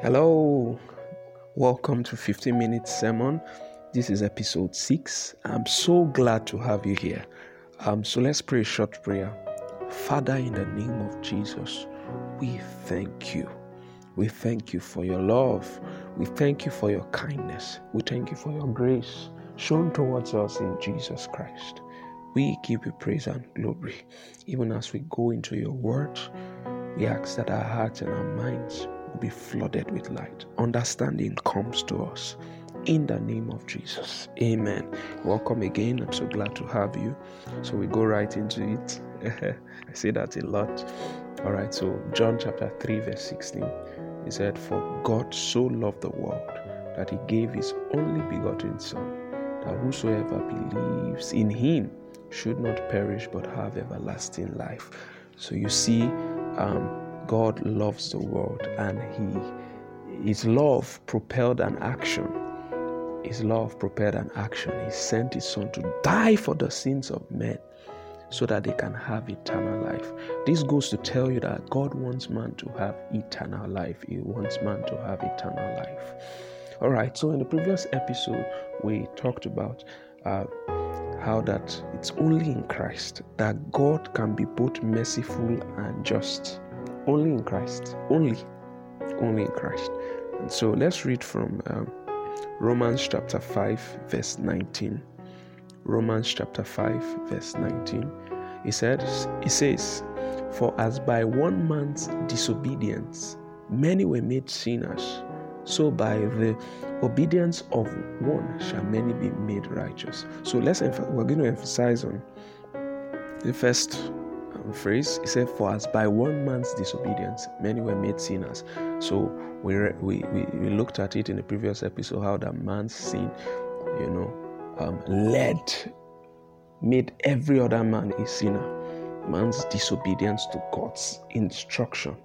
Hello, welcome to 15 Minute Sermon. This is episode 6. I'm so glad to have you here. Um, so let's pray a short prayer. Father, in the name of Jesus, we thank you. We thank you for your love. We thank you for your kindness. We thank you for your grace shown towards us in Jesus Christ. We give you praise and glory. Even as we go into your word, we ask that our hearts and our minds will be flooded with light. Understanding comes to us. In the name of Jesus. Amen. Welcome again. I'm so glad to have you. So we go right into it. I say that a lot. All right. So, John chapter 3, verse 16. He said, For God so loved the world that he gave his only begotten Son, that whosoever believes in him should not perish but have everlasting life. So you see, um, God loves the world and he his love propelled an action. His love propelled an action. He sent his son to die for the sins of men so that they can have eternal life. This goes to tell you that God wants man to have eternal life. He wants man to have eternal life. All right, so in the previous episode, we talked about uh, how that it's only in Christ that God can be both merciful and just. Only in Christ. Only. Only in Christ. And so let's read from um, Romans chapter 5, verse 19. Romans chapter 5, verse 19. He says, He says, For as by one man's disobedience many were made sinners, so by the obedience of one shall many be made righteous. So let's we're going to emphasize on the first phrase. He said, "For as by one man's disobedience many were made sinners." So we, we we we looked at it in the previous episode how that man's sin, you know, um, led made every other man a sinner. Man's disobedience to God's instruction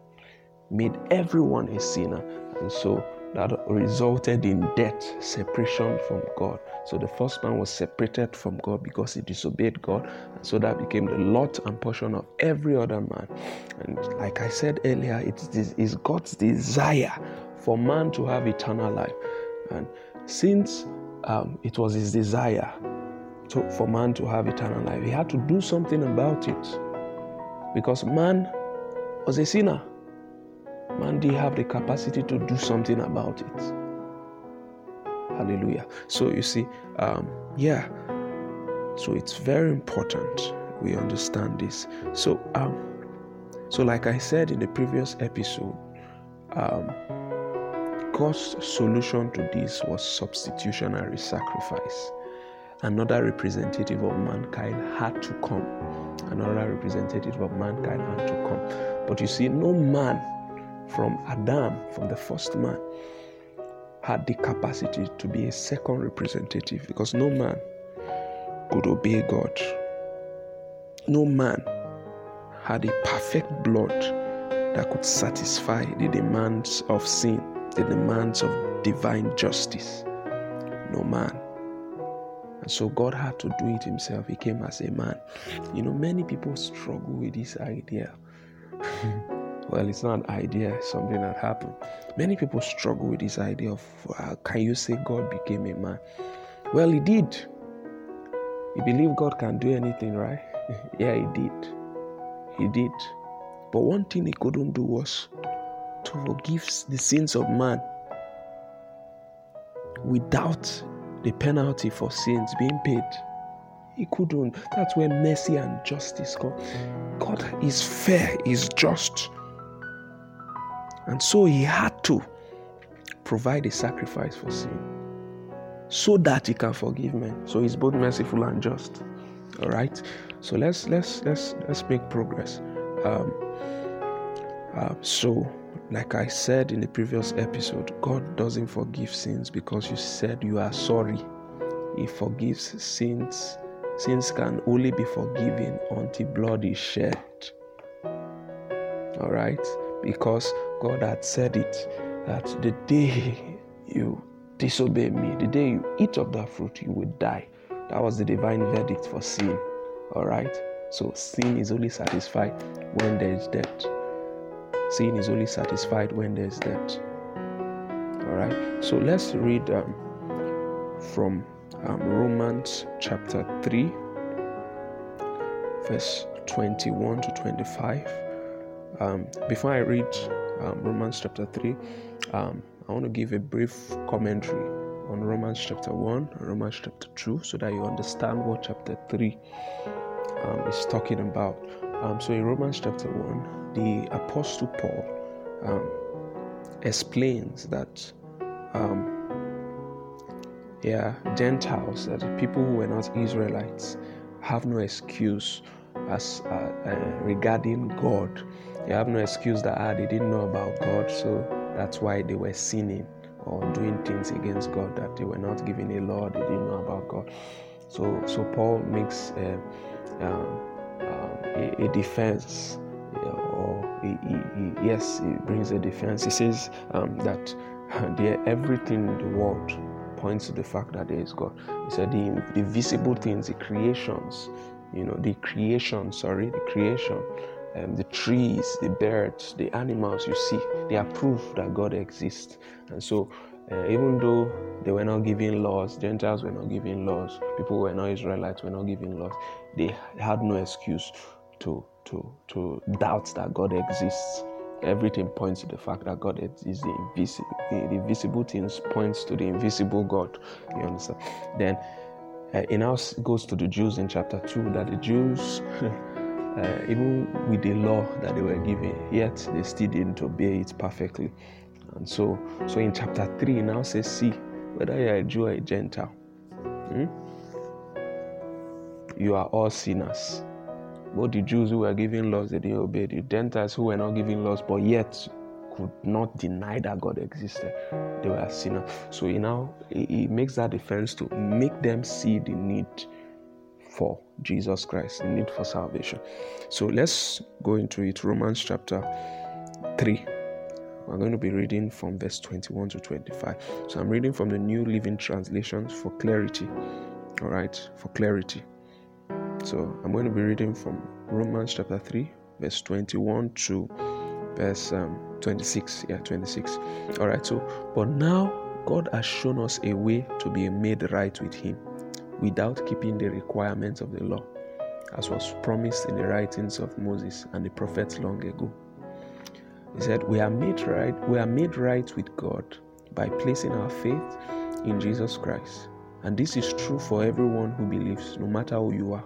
made everyone a sinner, and so that resulted in death, separation from God. So the first man was separated from God because he disobeyed God, and so that became the lot and portion of every other man. And like I said earlier, it is God's desire for man to have eternal life. And since um, it was his desire to, for man to have eternal life, he had to do something about it because man was a sinner. Man did have the capacity to do something about it. Hallelujah. So you see, um, yeah. So it's very important we understand this. So um, so like I said in the previous episode, um, God's solution to this was substitutionary sacrifice. Another representative of mankind had to come. Another representative of mankind had to come. But you see, no man from Adam, from the first man, had the capacity to be a second representative because no man could obey God. No man had a perfect blood that could satisfy the demands of sin, the demands of divine justice. No man. And so God had to do it himself. He came as a man. You know, many people struggle with this idea. well, it's not an idea, something that happened. Many people struggle with this idea of uh, can you say God became a man? Well, he did. You believe God can do anything, right? yeah, he did. He did. But one thing he couldn't do was to forgive the sins of man without the penalty for sins being paid. He couldn't. That's where mercy and justice come. God is fair, is just. And so he had to provide a sacrifice for sin so that he can forgive men. So he's both merciful and just. All right. So let's let's let's let's make progress. Um, uh, so, like I said in the previous episode, God doesn't forgive sins because you said you are sorry. He forgives sins. Sins can only be forgiven until blood is shed. All right because God had said it that the day you disobey me, the day you eat of that fruit, you will die. That was the divine verdict for sin. All right? So sin is only satisfied when there is death. Sin is only satisfied when there is death. All right. So let's read um, from um, Romans chapter 3, verse 21 to 25. Um, before I read um, Romans chapter 3, um, I want to give a brief commentary on Romans chapter 1 and Romans chapter 2 so that you understand what chapter 3 um, is talking about. Um, so in Romans chapter 1, the Apostle Paul um, explains that yeah, Gentiles, that people who were not Israelites, have no excuse as uh, uh, regarding God. They have no excuse that ah, they didn't know about God, so that's why they were sinning or doing things against God that they were not giving a law, they didn't know about God. So, so Paul makes uh, um, um, a, a, defense, or he, he, yes, he brings a defense. He says um, that everything in the world points to the fact that there is God. He said the, the visible things, the creations, you know, the creation, sorry, the creation, um, the trees, the birds, the animals you see, they are proof that God exists. And so, uh, even though they were not giving laws, Gentiles were not giving laws, people were not Israelites were not giving laws, they had no excuse to to to doubt that God exists. Everything points to the fact that God is the invisible. The, the visible things points to the invisible God. You understand? Then uh, it now goes to the Jews in chapter two that the Jews. Uh, even with the law that they were given, yet they still didn't obey it perfectly. And so, so in chapter 3, it now says, See, whether you're a Jew or a Gentile, hmm, you are all sinners. Both the Jews who were giving laws, they didn't obey. The Gentiles who were not giving laws, but yet could not deny that God existed, they were sinners. So he now he makes that defense to make them see the need for Jesus Christ, the need for salvation. So let's go into it. Romans chapter 3. We're going to be reading from verse 21 to 25. So I'm reading from the New Living Translation for clarity. All right, for clarity. So I'm going to be reading from Romans chapter 3, verse 21 to verse um, 26. Yeah, 26. All right, so, but now God has shown us a way to be made right with Him without keeping the requirements of the law, as was promised in the writings of Moses and the prophets long ago. He said, We are made right, we are made right with God by placing our faith in Jesus Christ. And this is true for everyone who believes, no matter who you are.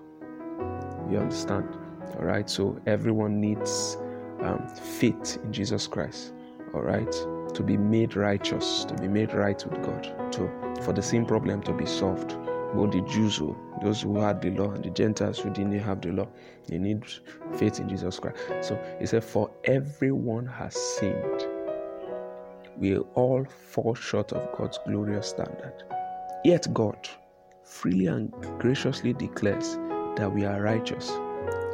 You understand? All right, so everyone needs um, faith in Jesus Christ. All right, to be made righteous, to be made right with God, to for the same problem to be solved both the Jews who those who had the law and the Gentiles who didn't have the law. They need faith in Jesus Christ. So he said, For everyone has sinned. We all fall short of God's glorious standard. Yet God freely and graciously declares that we are righteous.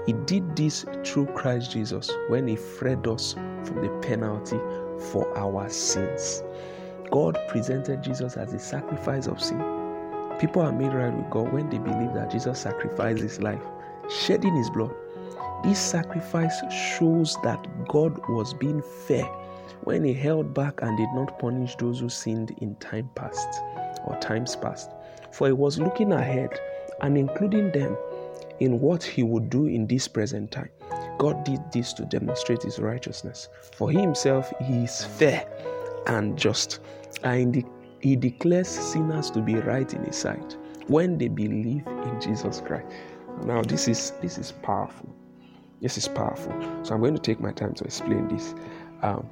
He did this through Christ Jesus when He freed us from the penalty for our sins. God presented Jesus as a sacrifice of sin People are made right with God when they believe that Jesus sacrificed his life, shedding his blood. This sacrifice shows that God was being fair when he held back and did not punish those who sinned in time past or times past. For he was looking ahead and including them in what he would do in this present time. God did this to demonstrate his righteousness. For himself he is fair and just. And he declares sinners to be right in his sight when they believe in Jesus Christ. Now this is this is powerful. This is powerful. So I'm going to take my time to explain this. Um,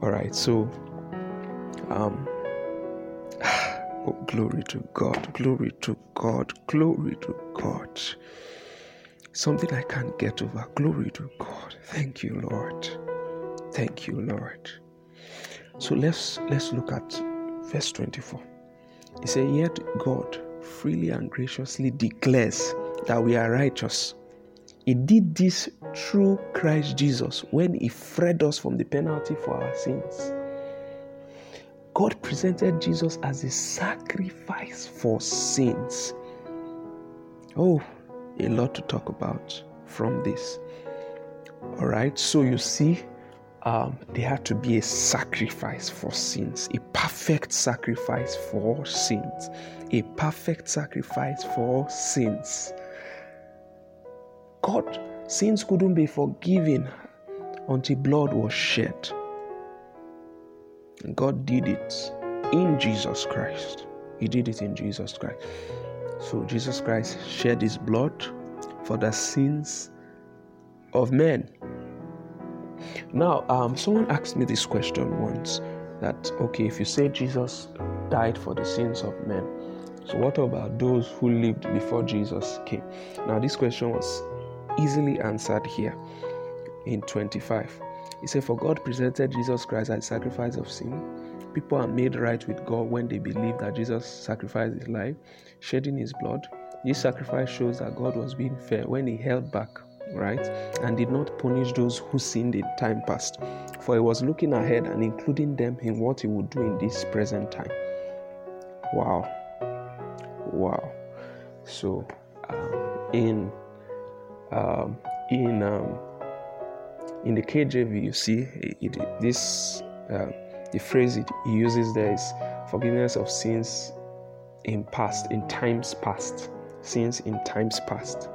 all right. So, um, oh, glory to God, glory to God, glory to God. Something I can't get over. Glory to God. Thank you, Lord. Thank you, Lord. So let's let's look at Verse 24. He said, Yet God freely and graciously declares that we are righteous. He did this through Christ Jesus when He freed us from the penalty for our sins. God presented Jesus as a sacrifice for sins. Oh, a lot to talk about from this. All right, so you see, um, there had to be a sacrifice for sins, a perfect sacrifice for sins, a perfect sacrifice for sins. God, sins couldn't be forgiven until blood was shed. God did it in Jesus Christ. He did it in Jesus Christ. So Jesus Christ shed his blood for the sins of men. Now, um, someone asked me this question once that, okay, if you say Jesus died for the sins of men, so what about those who lived before Jesus came? Now, this question was easily answered here in 25. He said, For God presented Jesus Christ as a sacrifice of sin. People are made right with God when they believe that Jesus sacrificed his life, shedding his blood. This sacrifice shows that God was being fair when he held back, right, and did not punish those who sinned in time past. For he was looking ahead and including them in what he would do in this present time. Wow. Wow. So, um, in um, in um, in the KJV, you see it, it, this uh, the phrase it uses there is forgiveness of sins in past, in times past, sins in times past.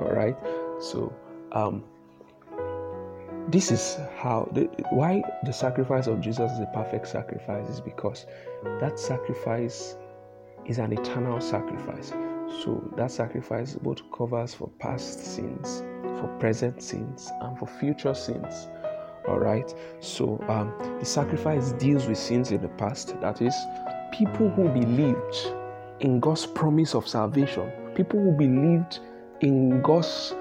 All right. So um, this is how the, why the sacrifice of Jesus is a perfect sacrifice is because that sacrifice is an eternal sacrifice. So that sacrifice both covers for past sins, for present sins, and for future sins. All right. So um, the sacrifice deals with sins in the past. That is, people who believed in God's promise of salvation, people who believed in God's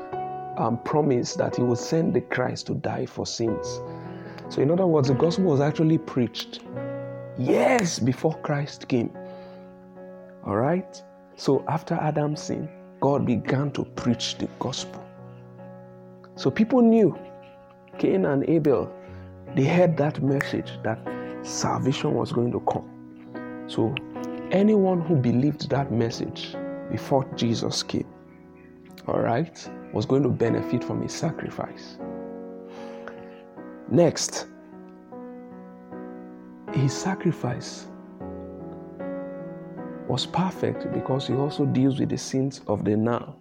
um, promise that He would send the Christ to die for sins. So, in other words, the gospel was actually preached years before Christ came. All right? So after Adam's sin, God began to preach the gospel. So people knew Cain and Abel, they heard that message that salvation was going to come. So anyone who believed that message before Jesus came, all right, was going to benefit from his sacrifice. Next, his sacrifice was perfect because he also deals with the sins of the now.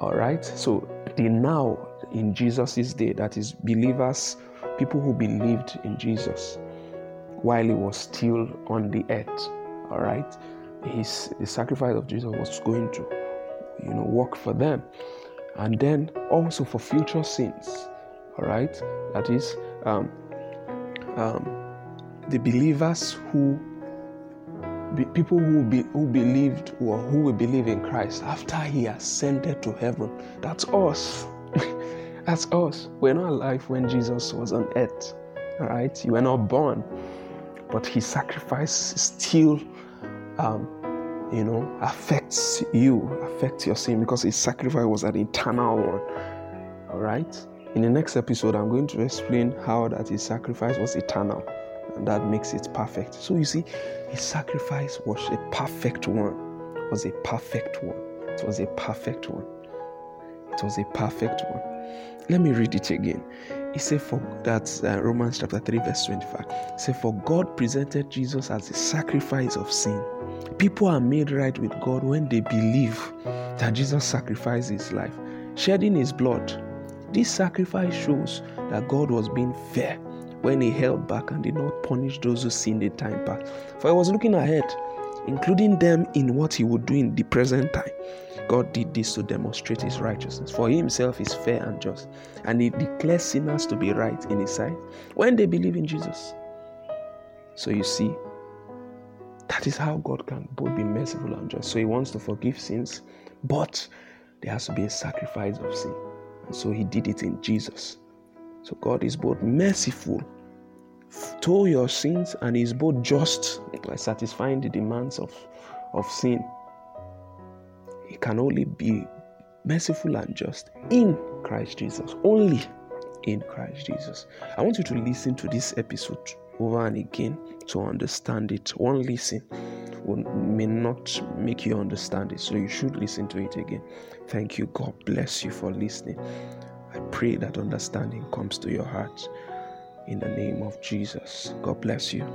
All right? So, the now in Jesus' day, that is, believers, people who believed in Jesus while he was still on the earth. All right? His, the sacrifice of Jesus was going to, you know, work for them. And then also for future sins. All right? That is, um, um, the believers who people who be, who believed or who will believe in Christ after He ascended to heaven. That's us. That's us. We're not alive when Jesus was on earth. All right, you were not born, but His sacrifice still, um, you know, affects you, affects your sin because His sacrifice was an eternal one. All right. In the next episode, I'm going to explain how that His sacrifice was eternal and that makes it perfect. So you see, his sacrifice was a perfect one. It was a perfect one. It was a perfect one. It was a perfect one. Let me read it again. He said, "For that's uh, Romans chapter three, verse twenty-five." Said, "For God presented Jesus as a sacrifice of sin. People are made right with God when they believe that Jesus sacrificed His life, shedding His blood. This sacrifice shows that God was being fair when he held back and did not punish those who sinned in time past. For he was looking ahead, including them in what he would do in the present time. God did this to demonstrate his righteousness. For he himself is fair and just, and he declares sinners to be right in his sight when they believe in Jesus. So you see, that is how God can both be merciful and just. So he wants to forgive sins, but there has to be a sacrifice of sin. And so he did it in Jesus. So God is both merciful to your sins and is both just by satisfying the demands of, of sin. Can only be merciful and just in Christ Jesus. Only in Christ Jesus. I want you to listen to this episode over and again to understand it. One listen may not make you understand it, so you should listen to it again. Thank you. God bless you for listening. I pray that understanding comes to your heart. in the name of Jesus. God bless you.